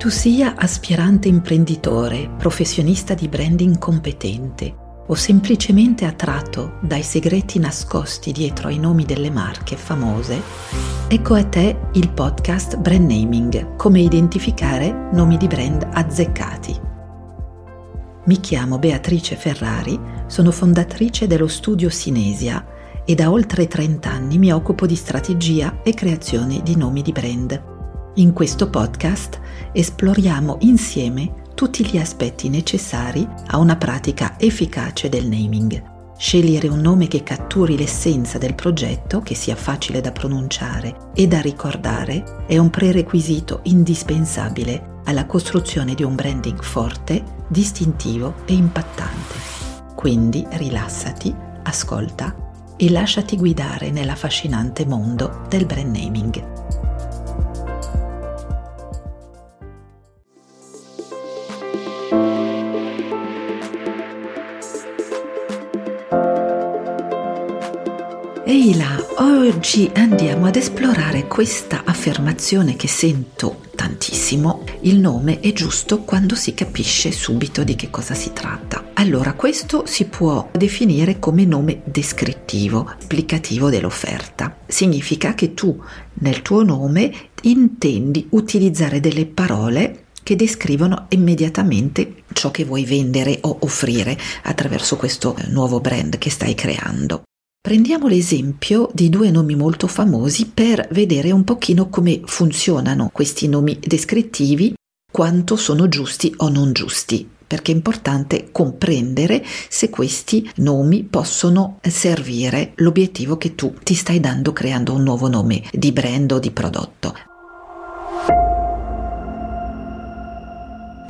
tu sia aspirante imprenditore, professionista di branding competente o semplicemente attratto dai segreti nascosti dietro ai nomi delle marche famose, ecco a te il podcast Brand Naming, come identificare nomi di brand azzeccati. Mi chiamo Beatrice Ferrari, sono fondatrice dello studio Sinesia e da oltre 30 anni mi occupo di strategia e creazione di nomi di brand. In questo podcast esploriamo insieme tutti gli aspetti necessari a una pratica efficace del naming. Scegliere un nome che catturi l'essenza del progetto, che sia facile da pronunciare e da ricordare, è un prerequisito indispensabile alla costruzione di un branding forte, distintivo e impattante. Quindi rilassati, ascolta e lasciati guidare nell'affascinante mondo del brand naming. Ehi là, oggi andiamo ad esplorare questa affermazione che sento tantissimo. Il nome è giusto quando si capisce subito di che cosa si tratta. Allora, questo si può definire come nome descrittivo, applicativo dell'offerta. Significa che tu nel tuo nome intendi utilizzare delle parole che descrivono immediatamente ciò che vuoi vendere o offrire attraverso questo nuovo brand che stai creando. Prendiamo l'esempio di due nomi molto famosi per vedere un pochino come funzionano questi nomi descrittivi, quanto sono giusti o non giusti, perché è importante comprendere se questi nomi possono servire l'obiettivo che tu ti stai dando creando un nuovo nome di brand o di prodotto.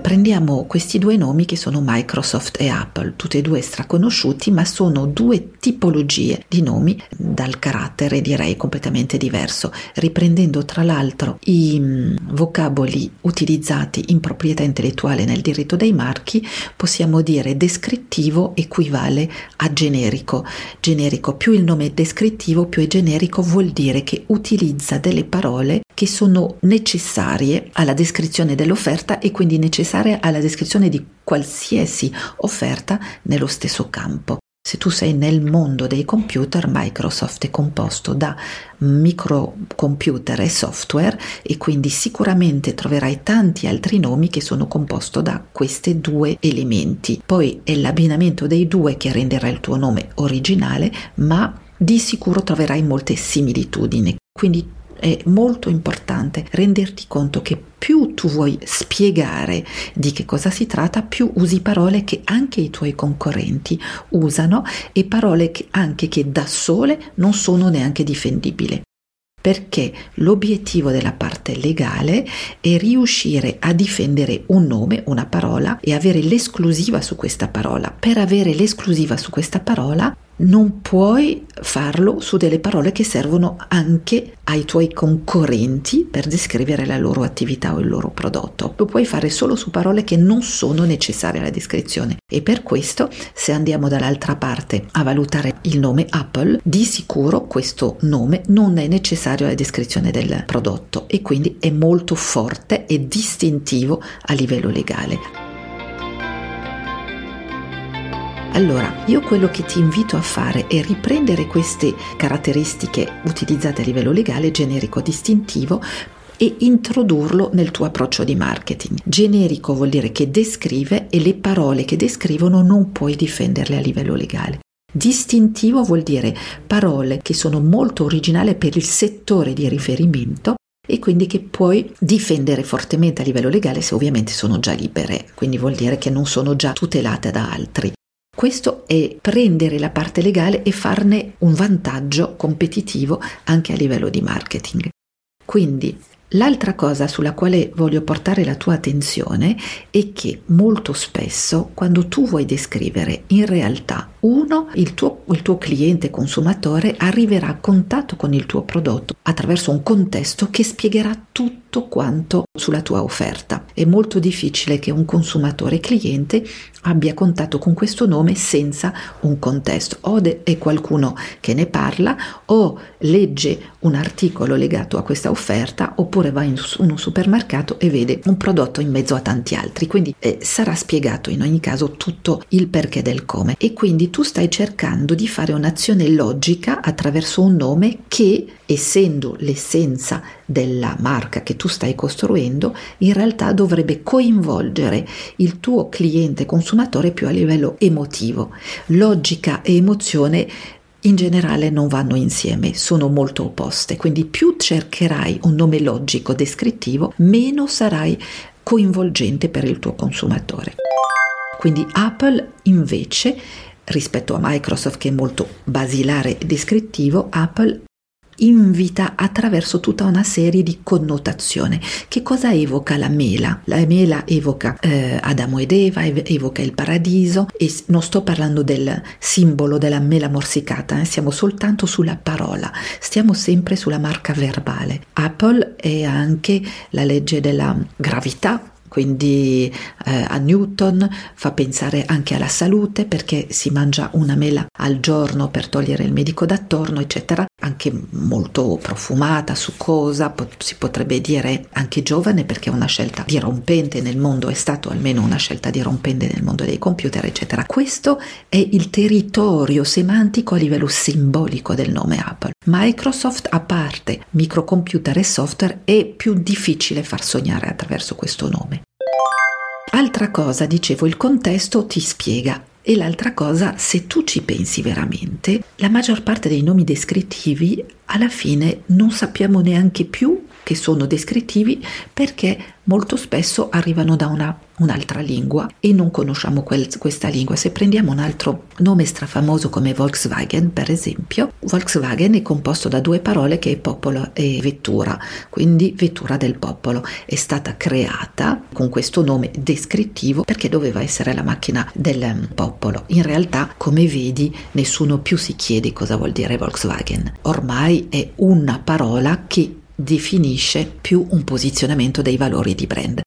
Prendiamo questi due nomi che sono Microsoft e Apple, tutti e due straconosciuti, ma sono due tipologie di nomi dal carattere direi completamente diverso, riprendendo tra l'altro i mm, vocaboli utilizzati in proprietà intellettuale nel diritto dei marchi, possiamo dire descrittivo equivale a generico. Generico più il nome è descrittivo, più è generico, vuol dire che utilizza delle parole che sono necessarie alla descrizione dell'offerta e quindi necessarie alla descrizione di qualsiasi offerta nello stesso campo. Se tu sei nel mondo dei computer, Microsoft è composto da microcomputer e software e quindi sicuramente troverai tanti altri nomi che sono composti da questi due elementi. Poi è l'abbinamento dei due che renderà il tuo nome originale, ma di sicuro troverai molte similitudini. Quindi è molto importante renderti conto che più tu vuoi spiegare di che cosa si tratta, più usi parole che anche i tuoi concorrenti usano e parole che anche che da sole non sono neanche difendibili perché l'obiettivo della parte legale è riuscire a difendere un nome, una parola e avere l'esclusiva su questa parola. Per avere l'esclusiva su questa parola non puoi farlo su delle parole che servono anche ai tuoi concorrenti per descrivere la loro attività o il loro prodotto. Lo puoi fare solo su parole che non sono necessarie alla descrizione e per questo se andiamo dall'altra parte a valutare il nome Apple, di sicuro questo nome non è necessario alla descrizione del prodotto e quindi è molto forte e distintivo a livello legale. Allora, io quello che ti invito a fare è riprendere queste caratteristiche utilizzate a livello legale, generico, distintivo, e introdurlo nel tuo approccio di marketing. Generico vuol dire che descrive e le parole che descrivono non puoi difenderle a livello legale. Distintivo vuol dire parole che sono molto originali per il settore di riferimento e quindi che puoi difendere fortemente a livello legale se ovviamente sono già libere, quindi vuol dire che non sono già tutelate da altri. Questo è prendere la parte legale e farne un vantaggio competitivo anche a livello di marketing. Quindi L'altra cosa sulla quale voglio portare la tua attenzione è che molto spesso quando tu vuoi descrivere in realtà Uno, il tuo, il tuo cliente consumatore arriverà a contatto con il tuo prodotto attraverso un contesto che spiegherà tutto quanto sulla tua offerta. È molto difficile che un consumatore cliente abbia contatto con questo nome senza un contesto. O è qualcuno che ne parla o legge un articolo legato a questa offerta oppure va in un supermercato e vede un prodotto in mezzo a tanti altri. Quindi eh, sarà spiegato in ogni caso tutto il perché del come e quindi tu stai cercando di fare un'azione logica attraverso un nome che essendo l'essenza della marca che tu stai costruendo, in realtà dovrebbe coinvolgere il tuo cliente consumatore più a livello emotivo. Logica e emozione in generale non vanno insieme, sono molto opposte, quindi più cercherai un nome logico descrittivo, meno sarai coinvolgente per il tuo consumatore. Quindi Apple invece rispetto a Microsoft che è molto basilare e descrittivo, Apple invita attraverso tutta una serie di connotazioni. Che cosa evoca la mela? La mela evoca eh, Adamo ed Eva, evoca il paradiso e non sto parlando del simbolo della mela morsicata, eh, siamo soltanto sulla parola, stiamo sempre sulla marca verbale. Apple è anche la legge della gravità, quindi eh, a Newton fa pensare anche alla salute perché si mangia una mela al giorno per togliere il medico d'attorno, eccetera, anche molto profumata, succosa, pot- si potrebbe dire anche giovane perché è una scelta dirompente nel mondo, è stato almeno una scelta dirompente nel mondo dei computer, eccetera. Questo è il territorio semantico a livello simbolico del nome Apple. Microsoft, a parte microcomputer e software, è più difficile far sognare attraverso questo nome. Altra cosa, dicevo, il contesto ti spiega. E l'altra cosa, se tu ci pensi veramente, la maggior parte dei nomi descrittivi alla fine non sappiamo neanche più che sono descrittivi perché molto spesso arrivano da una, un'altra lingua e non conosciamo quel, questa lingua. Se prendiamo un altro nome strafamoso come Volkswagen, per esempio, Volkswagen è composto da due parole che è popolo e vettura, quindi vettura del popolo. È stata creata con questo nome descrittivo perché doveva essere la macchina del popolo. In realtà, come vedi, nessuno più si chiede cosa vuol dire Volkswagen. Ormai è una parola che definisce più un posizionamento dei valori di brand.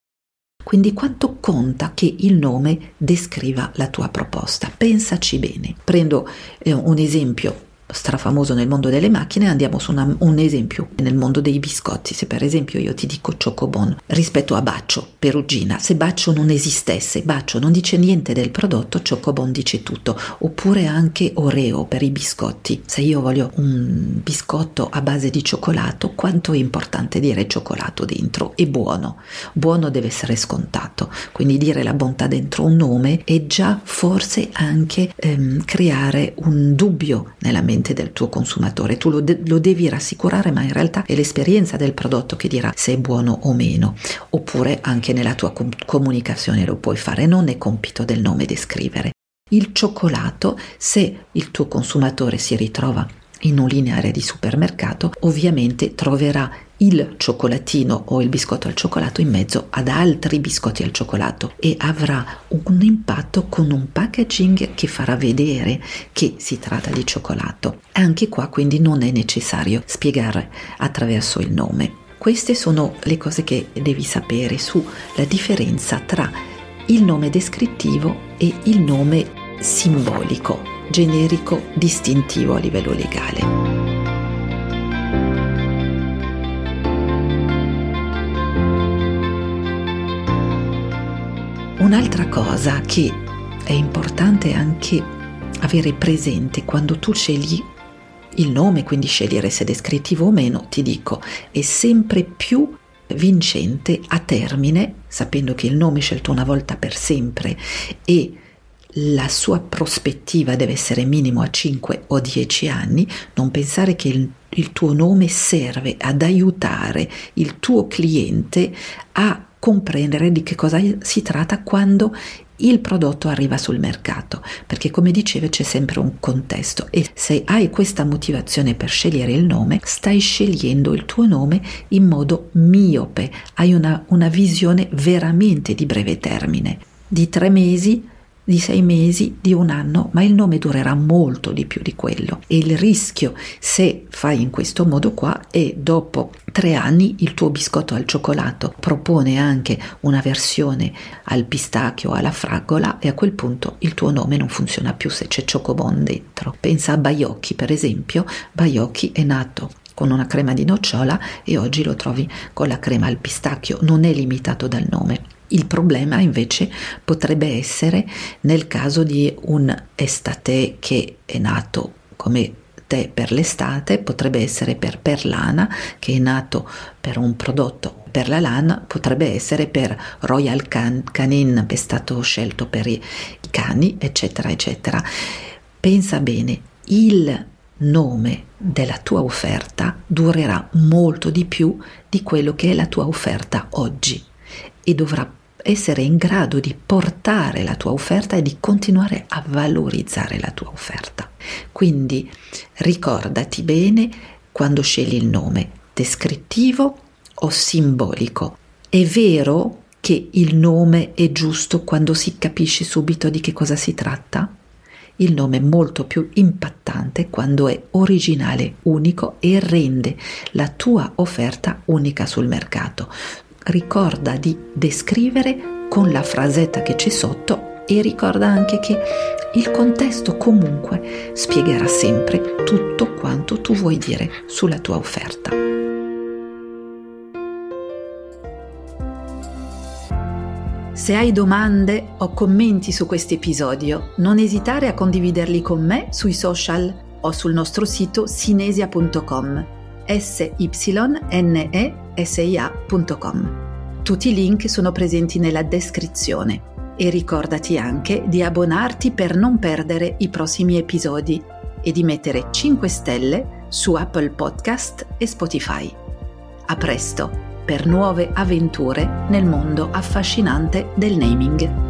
Quindi quanto conta che il nome descriva la tua proposta? Pensaci bene. Prendo eh, un esempio strafamoso nel mondo delle macchine, andiamo su una, un esempio nel mondo dei biscotti. Se per esempio io ti dico Chocobon rispetto a Baccio, Perugina, se Baccio non esistesse, Baccio non dice niente del prodotto, Chocobon dice tutto. Oppure anche Oreo per i biscotti. Se io voglio un biscotto a base di cioccolato, quanto è importante dire cioccolato dentro? È buono. Buono deve essere scontato. Quindi dire la bontà dentro un nome è già forse anche ehm, creare un dubbio nella mente mente del tuo consumatore, tu lo, de- lo devi rassicurare, ma in realtà è l'esperienza del prodotto che dirà se è buono o meno, oppure anche nella tua com- comunicazione lo puoi fare, non è compito del nome descrivere. Il cioccolato, se il tuo consumatore si ritrova in un lineare di supermercato, ovviamente troverà il cioccolatino o il biscotto al cioccolato in mezzo ad altri biscotti al cioccolato e avrà un impatto con un packaging che farà vedere che si tratta di cioccolato. Anche qua quindi non è necessario spiegare attraverso il nome. Queste sono le cose che devi sapere sulla differenza tra il nome descrittivo e il nome simbolico, generico, distintivo a livello legale. Un'altra cosa che è importante anche avere presente quando tu scegli il nome, quindi scegliere se descrittivo o meno, ti dico, è sempre più vincente a termine, sapendo che il nome è scelto una volta per sempre e la sua prospettiva deve essere minimo a 5 o 10 anni, non pensare che il, il tuo nome serve ad aiutare il tuo cliente a comprendere di che cosa si tratta quando il prodotto arriva sul mercato, perché come dicevo c'è sempre un contesto e se hai questa motivazione per scegliere il nome, stai scegliendo il tuo nome in modo miope, hai una, una visione veramente di breve termine, di tre mesi di sei mesi, di un anno, ma il nome durerà molto di più di quello. E il rischio, se fai in questo modo qua, è dopo tre anni il tuo biscotto al cioccolato propone anche una versione al pistacchio o alla fragola e a quel punto il tuo nome non funziona più se c'è Chocobon dentro. Pensa a Baiocchi, per esempio. Baiocchi è nato con una crema di nocciola e oggi lo trovi con la crema al pistacchio, non è limitato dal nome. Il problema invece potrebbe essere nel caso di un estate che è nato come tè per l'estate, potrebbe essere per perlana che è nato per un prodotto per la lana, potrebbe essere per Royal Can- Canin che è stato scelto per i cani, eccetera, eccetera. Pensa bene, il nome della tua offerta durerà molto di più di quello che è la tua offerta oggi e dovrà essere in grado di portare la tua offerta e di continuare a valorizzare la tua offerta. Quindi ricordati bene quando scegli il nome, descrittivo o simbolico. È vero che il nome è giusto quando si capisce subito di che cosa si tratta? Il nome è molto più impattante quando è originale, unico e rende la tua offerta unica sul mercato. Ricorda di descrivere con la frasetta che c'è sotto e ricorda anche che il contesto comunque spiegherà sempre tutto quanto tu vuoi dire sulla tua offerta. Se hai domande o commenti su questo episodio, non esitare a condividerli con me sui social o sul nostro sito sinesia.com s-y-n-e-s-i-a.com. Tutti i link sono presenti nella descrizione e ricordati anche di abbonarti per non perdere i prossimi episodi e di mettere 5 stelle su Apple Podcast e Spotify. A presto! per nuove avventure nel mondo affascinante del naming.